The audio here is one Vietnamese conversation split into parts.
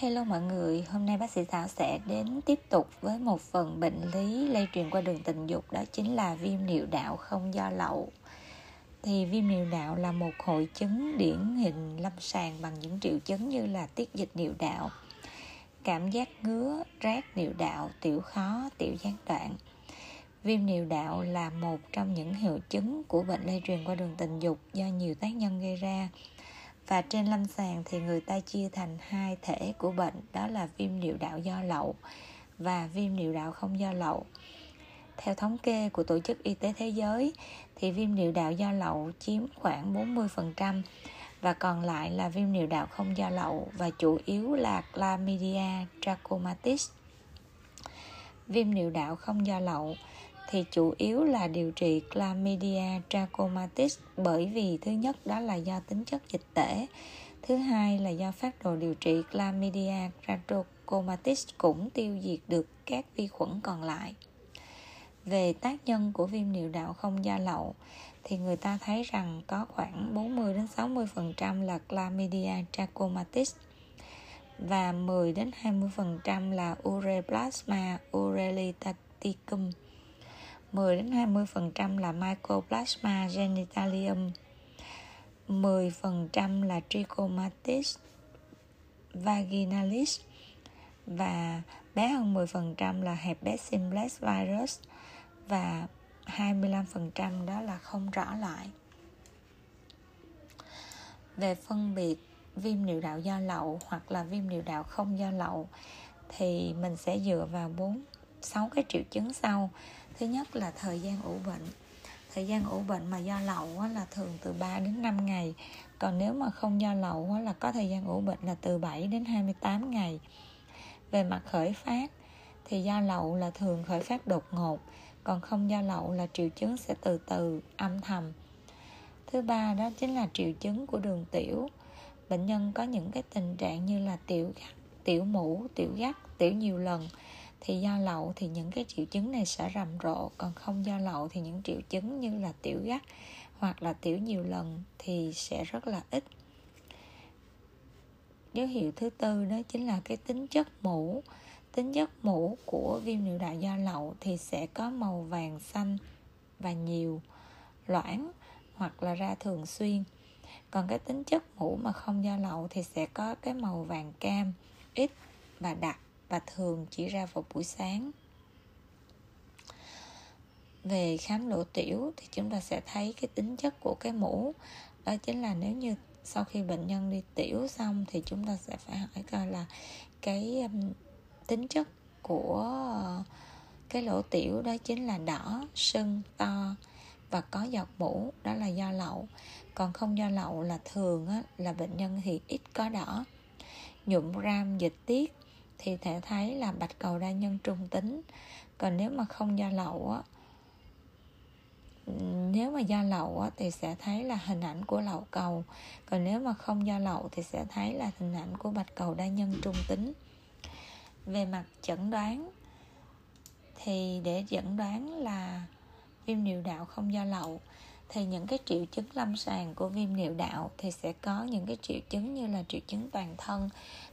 Hello mọi người, hôm nay bác sĩ Thảo sẽ đến tiếp tục với một phần bệnh lý lây truyền qua đường tình dục đó chính là viêm niệu đạo không do lậu. Thì viêm niệu đạo là một hội chứng điển hình lâm sàng bằng những triệu chứng như là tiết dịch niệu đạo, cảm giác ngứa, rát niệu đạo, tiểu khó, tiểu gián đoạn. Viêm niệu đạo là một trong những hiệu chứng của bệnh lây truyền qua đường tình dục do nhiều tác nhân gây ra và trên lâm sàng thì người ta chia thành hai thể của bệnh, đó là viêm niệu đạo do lậu và viêm niệu đạo không do lậu theo thống kê của Tổ chức Y tế Thế giới thì viêm niệu đạo do lậu chiếm khoảng 40% và còn lại là viêm niệu đạo không do lậu và chủ yếu là Chlamydia trachomatis. Viêm niệu đạo không do lậu thì chủ yếu là điều trị Chlamydia trachomatis bởi vì thứ nhất đó là do tính chất dịch tễ, thứ hai là do phát đồ điều trị Chlamydia trachomatis cũng tiêu diệt được các vi khuẩn còn lại. Về tác nhân của viêm niệu đạo không do lậu thì người ta thấy rằng có khoảng 40 đến 60% là Chlamydia trachomatis và 10 đến 20% là Ureplasma urelitaticum. 10 đến 20% là Mycoplasma genitalium 10% là Trichomatis vaginalis và bé hơn 10% là herpes simplex virus và 25% đó là không rõ lại. Về phân biệt viêm niệu đạo do lậu hoặc là viêm niệu đạo không do lậu thì mình sẽ dựa vào bốn, sáu cái triệu chứng sau thứ nhất là thời gian ủ bệnh. Thời gian ủ bệnh mà do lậu là thường từ 3 đến 5 ngày. Còn nếu mà không do lậu là có thời gian ủ bệnh là từ 7 đến 28 ngày. Về mặt khởi phát thì do lậu là thường khởi phát đột ngột, còn không do lậu là triệu chứng sẽ từ từ, âm thầm. Thứ ba đó chính là triệu chứng của đường tiểu. Bệnh nhân có những cái tình trạng như là tiểu tiểu mũ, tiểu gắt, tiểu nhiều lần thì do lậu thì những cái triệu chứng này sẽ rầm rộ, còn không do lậu thì những triệu chứng như là tiểu gắt hoặc là tiểu nhiều lần thì sẽ rất là ít. Dấu hiệu thứ tư đó chính là cái tính chất mũ. Tính chất mũ của viêm niệu đạo do lậu thì sẽ có màu vàng xanh và nhiều loãng hoặc là ra thường xuyên. Còn cái tính chất mũ mà không do lậu thì sẽ có cái màu vàng cam, ít và đặc và thường chỉ ra vào buổi sáng. Về khám lỗ tiểu thì chúng ta sẽ thấy cái tính chất của cái mũ. Đó chính là nếu như sau khi bệnh nhân đi tiểu xong thì chúng ta sẽ phải hỏi coi là cái um, tính chất của cái lỗ tiểu đó chính là đỏ sưng to và có giọt mũ đó là do lậu. Còn không do lậu là thường á, là bệnh nhân thì ít có đỏ. Nhuộm ram dịch tiết thì thể thấy là bạch cầu đa nhân trung tính. Còn nếu mà không do lậu á nếu mà do lậu á, thì sẽ thấy là hình ảnh của lậu cầu. Còn nếu mà không do lậu thì sẽ thấy là hình ảnh của bạch cầu đa nhân trung tính. Về mặt chẩn đoán thì để chẩn đoán là viêm niệu đạo không do lậu thì những cái triệu chứng lâm sàng của viêm niệu đạo thì sẽ có những cái triệu chứng như là triệu chứng toàn thân.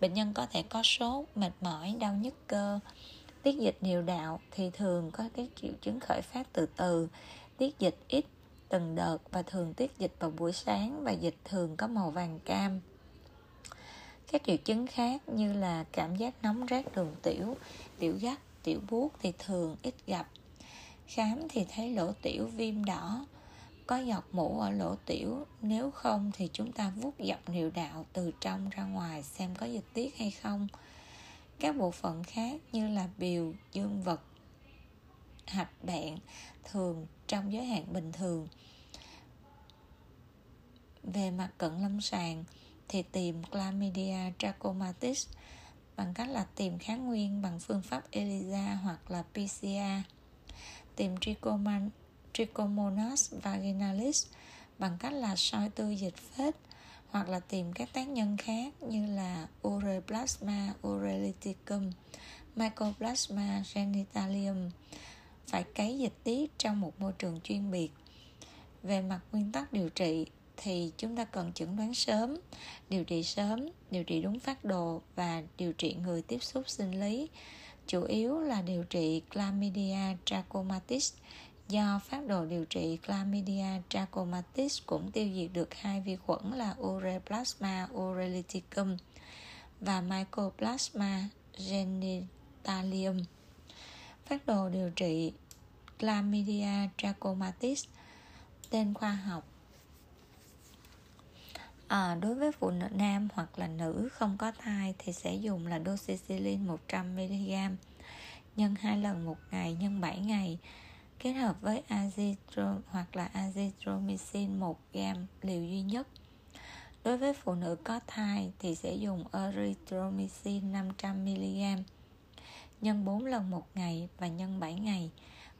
Bệnh nhân có thể có sốt, mệt mỏi, đau nhức cơ. Tiết dịch niệu đạo thì thường có cái triệu chứng khởi phát từ từ. Tiết dịch ít, từng đợt và thường tiết dịch vào buổi sáng và dịch thường có màu vàng cam. Các triệu chứng khác như là cảm giác nóng rát đường tiểu tiểu gắt tiểu buốt thì thường ít gặp. Khám thì thấy lỗ tiểu viêm đỏ có giọt mũ ở lỗ tiểu. Nếu không thì chúng ta vuốt dọc niệu đạo từ trong ra ngoài xem có dịch tiết hay không. Các bộ phận khác như là biểu, dương vật, hạch bạn thường, trong giới hạn bình thường. Về mặt cận lâm sàng thì tìm chlamydia trachomatis bằng cách là tìm kháng nguyên bằng phương pháp ELISA hoặc là PCR tìm trichoman Trichomonas vaginalis bằng cách là soi tư dịch phết hoặc là tìm các tác nhân khác như là Ureplasma ureliticum, Mycoplasma genitalium phải cấy dịch tiết trong một môi trường chuyên biệt. Về mặt nguyên tắc điều trị thì chúng ta cần chẩn đoán sớm, điều trị sớm, điều trị đúng phát đồ và điều trị người tiếp xúc sinh lý. Chủ yếu là điều trị Chlamydia trachomatis do phát đồ điều trị Chlamydia trachomatis cũng tiêu diệt được hai vi khuẩn là Ureplasma urelyticum và Mycoplasma genitalium. Phát đồ điều trị Chlamydia trachomatis tên khoa học à, đối với phụ nữ nam hoặc là nữ không có thai thì sẽ dùng là doxycycline 100mg nhân hai lần một ngày nhân 7 ngày kết hợp với azithromycin hoặc là azithromycin 1 gram liều duy nhất đối với phụ nữ có thai thì sẽ dùng erythromycin 500mg nhân 4 lần một ngày và nhân 7 ngày,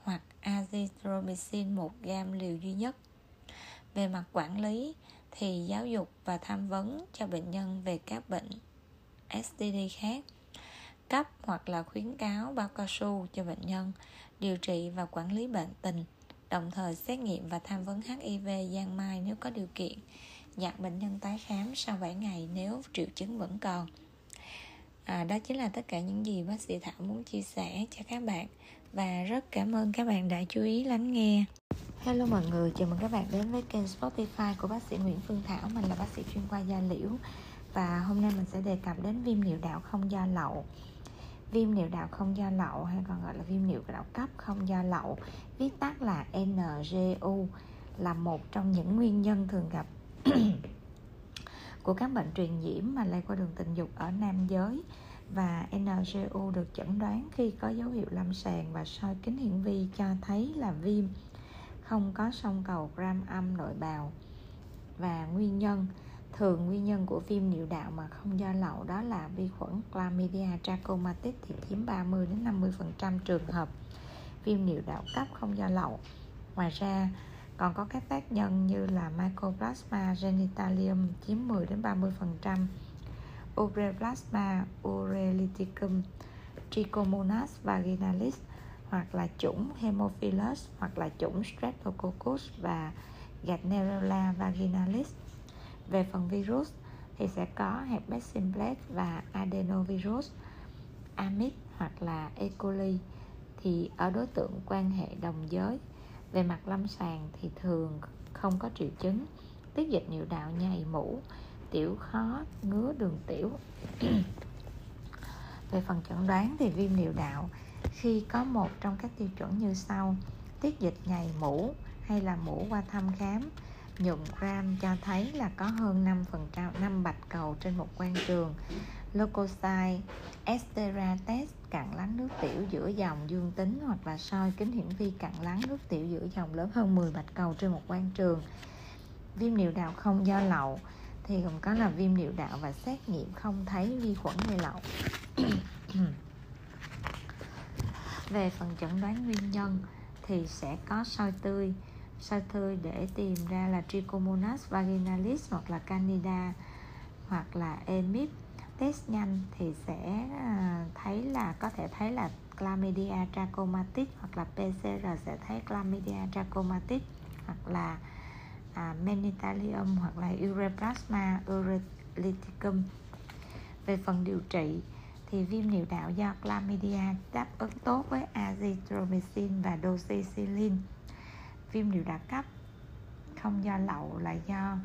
hoặc azithromycin 1 gram liều duy nhất. Về mặt quản lý thì giáo dục và tham vấn cho bệnh nhân về các bệnh STD khác cấp hoặc là khuyến cáo bao cao su cho bệnh nhân điều trị và quản lý bệnh tình đồng thời xét nghiệm và tham vấn HIV giang mai nếu có điều kiện dặn bệnh nhân tái khám sau 7 ngày nếu triệu chứng vẫn còn. À, đó chính là tất cả những gì bác sĩ thảo muốn chia sẻ cho các bạn. Và rất cảm ơn các bạn đã chú ý lắng nghe. Hello mọi người, chào mừng các bạn đến với kênh Spotify của bác sĩ Nguyễn Phương Thảo. Mình là bác sĩ chuyên khoa da liễu. Và hôm nay mình sẽ đề cập đến viêm niệu đạo không do lậu. Viêm niệu đạo không do lậu hay còn gọi là viêm niệu đạo cấp không do lậu, Viết tắt là NGU Là một trong những nguyên nhân thường gặp của các bệnh truyền nhiễm mà lây qua đường tình dục ở nam giới. Và NGU được chẩn đoán khi có dấu hiệu lâm sàng và soi kính hiển vi cho thấy là viêm không có sông cầu gram âm nội bào. Và nguyên nhân thường nguyên nhân của viêm niệu đạo mà không do lậu đó là vi khuẩn Chlamydia trachomatis thì chiếm 30 đến 50 phần trăm trường hợp. Viêm niệu đạo cấp không do lậu. Ngoài ra, còn có các tác nhân như là Mycoplasma genitalium chiếm 10 đến 30 phần trăm. Ureplasma Trichomonas vaginalis hoặc là chủng Hemophilus hoặc là chủng Streptococcus và Gardnerella vaginalis. Về phần virus thì sẽ có herpes simplex và adenovirus, amip hoặc là E. coli thì ở đối tượng quan hệ đồng giới về mặt lâm sàng thì thường không có triệu chứng tiết dịch niệu đạo nhầy mũ tiểu khó ngứa đường tiểu về phần chẩn đoán thì viêm niệu đạo khi có một trong các tiêu chuẩn như sau tiết dịch nhầy mũ hay là mũ qua thăm khám nhuận gram cho thấy là có hơn 5 phần trăm 5 bạch cầu trên một quan trường. Leukocyte estera test cặn lắng nước tiểu giữa dòng dương tính hoặc là soi kính hiển vi cặn lắng nước tiểu giữa dòng lớn hơn 10 bạch cầu trên một quan trường. Viêm niệu đạo không do lậu, thì gồm có là viêm niệu đạo và xét nghiệm không thấy vi khuẩn gây lậu. Về phần chẩn đoán nguyên nhân thì sẽ có soi tươi soi tươi để tìm ra là Trichomonas vaginalis hoặc là Candida hoặc là EMIP test nhanh thì sẽ à, thấy là có thể thấy là Chlamydia trachomatis hoặc là PCR sẽ thấy Chlamydia trachomatis hoặc là à, Menitalium hoặc là Ureplasma urelyticum về phần điều trị thì viêm niệu đạo do chlamydia đáp ứng tốt với azithromycin và doxycycline viêm điều đạo cấp không do lậu là do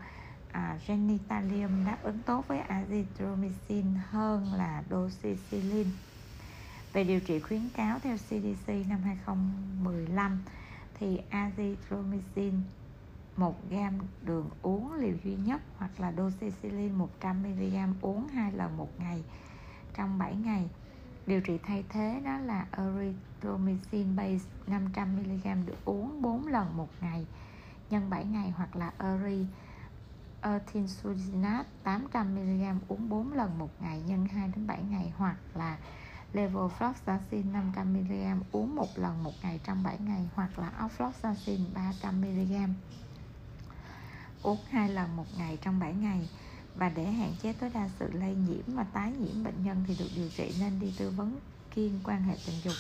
à, genitalium đáp ứng tốt với azithromycin hơn là doxycycline về điều trị khuyến cáo theo CDC năm 2015 thì azithromycin 1 gam đường uống liều duy nhất hoặc là doxycycline 100mg uống hai lần một ngày trong 7 ngày. Điều trị thay thế đó là erythromycin base 500mg được uống 4 lần một ngày nhân 7 ngày hoặc là eri 800mg uống 4 lần một ngày nhân 2 đến 7 ngày hoặc là levofloxacin 500mg uống một lần một ngày trong 7 ngày hoặc là ofloxacin 300mg uống hai lần một ngày trong 7 ngày và để hạn chế tối đa sự lây nhiễm và tái nhiễm bệnh nhân thì được điều trị nên đi tư vấn kiên quan hệ tình dục.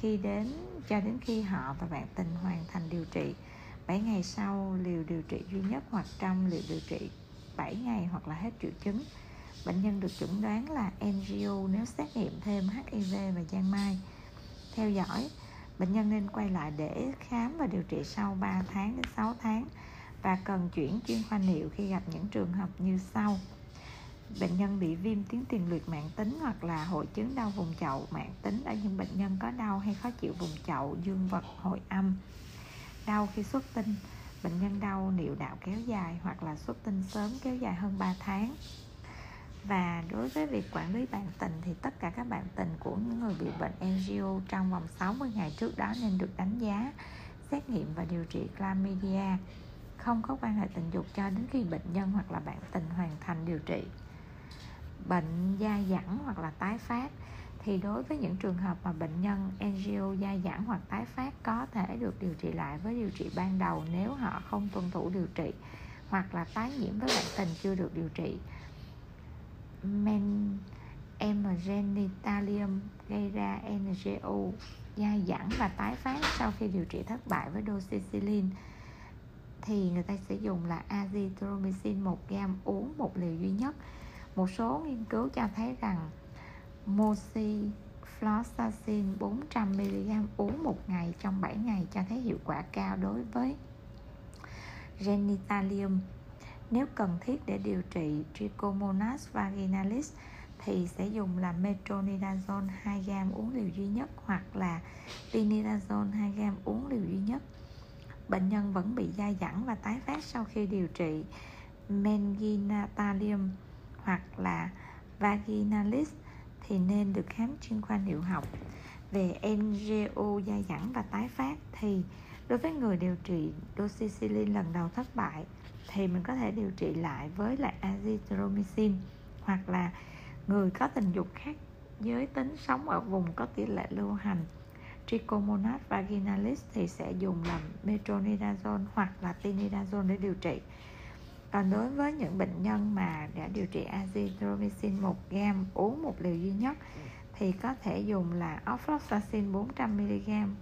Khi đến, cho đến khi họ và bạn tình hoàn thành điều trị 7 ngày sau liều điều trị duy nhất hoặc trong liều điều trị 7 ngày hoặc là hết triệu chứng, bệnh nhân được chẩn đoán là NGO nếu xét nghiệm thêm HIV và giang mai. Theo dõi, bệnh nhân nên quay lại để khám và điều trị sau 3 tháng đến 6 tháng và cần chuyển chuyên khoa niệu khi gặp những trường hợp như sau. Bệnh nhân bị viêm tuyến tiền liệt mạng tính hoặc là hội chứng đau vùng chậu, mạng tính ở những bệnh nhân có đau hay khó chịu vùng chậu, dương vật hội âm. Đau khi xuất tinh, bệnh nhân đau niệu đạo kéo dài hoặc là xuất tinh sớm kéo dài hơn 3 tháng. Và đối với việc quản lý bạn tình thì tất cả các bạn tình của những người bị bệnh NGO trong vòng 60 ngày trước đó nên được đánh giá, xét nghiệm và điều trị chlamydia không có quan hệ tình dục cho đến khi bệnh nhân hoặc là bạn tình hoàn thành điều trị. Bệnh da dẳng hoặc là tái phát. Thì đối với những trường hợp mà bệnh nhân NGO da dẳng hoặc tái phát có thể được điều trị lại với điều trị ban đầu nếu họ không tuân thủ điều trị hoặc là tái nhiễm với bạn tình chưa được điều trị. Men genitalium gây ra NGO da dẳng và tái phát sau khi điều trị thất bại với doxycycline thì người ta sẽ dùng là azithromycin 1 gram uống một liều duy nhất một số nghiên cứu cho thấy rằng moxifloxacin 400mg uống một ngày trong 7 ngày cho thấy hiệu quả cao đối với genitalium nếu cần thiết để điều trị Trichomonas vaginalis thì sẽ dùng là metronidazole 2g uống liều duy nhất hoặc là tinidazole 2g uống liều duy nhất. Bệnh nhân vẫn bị dai dẳng và tái phát sau khi điều trị menginatalium hoặc là vaginalis thì nên được khám chuyên khoa niệu học. Về NGO dai dẳng và tái phát thì đối với người điều trị doxycycline lần đầu thất bại thì mình có thể điều trị lại với lại azithromycin hoặc là người có tình dục khác, giới tính sống ở vùng có tỷ lệ lưu hành Trichomonas vaginalis thì sẽ dùng làm metronidazole hoặc là tinidazole để điều trị. Còn đối với những bệnh nhân mà đã điều trị azithromycin 1 gram uống một liều duy nhất thì có thể dùng là ofloxacin 400mg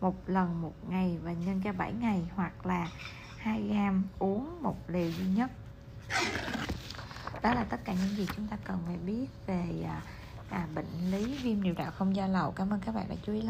một lần một ngày và nhân cho 7 ngày hoặc là 2 gram uống một liều duy nhất. Đó là tất cả những gì chúng ta cần phải biết về à, à bệnh lý viêm niệu đạo không do lậu. Cảm ơn các bạn đã chú ý lắng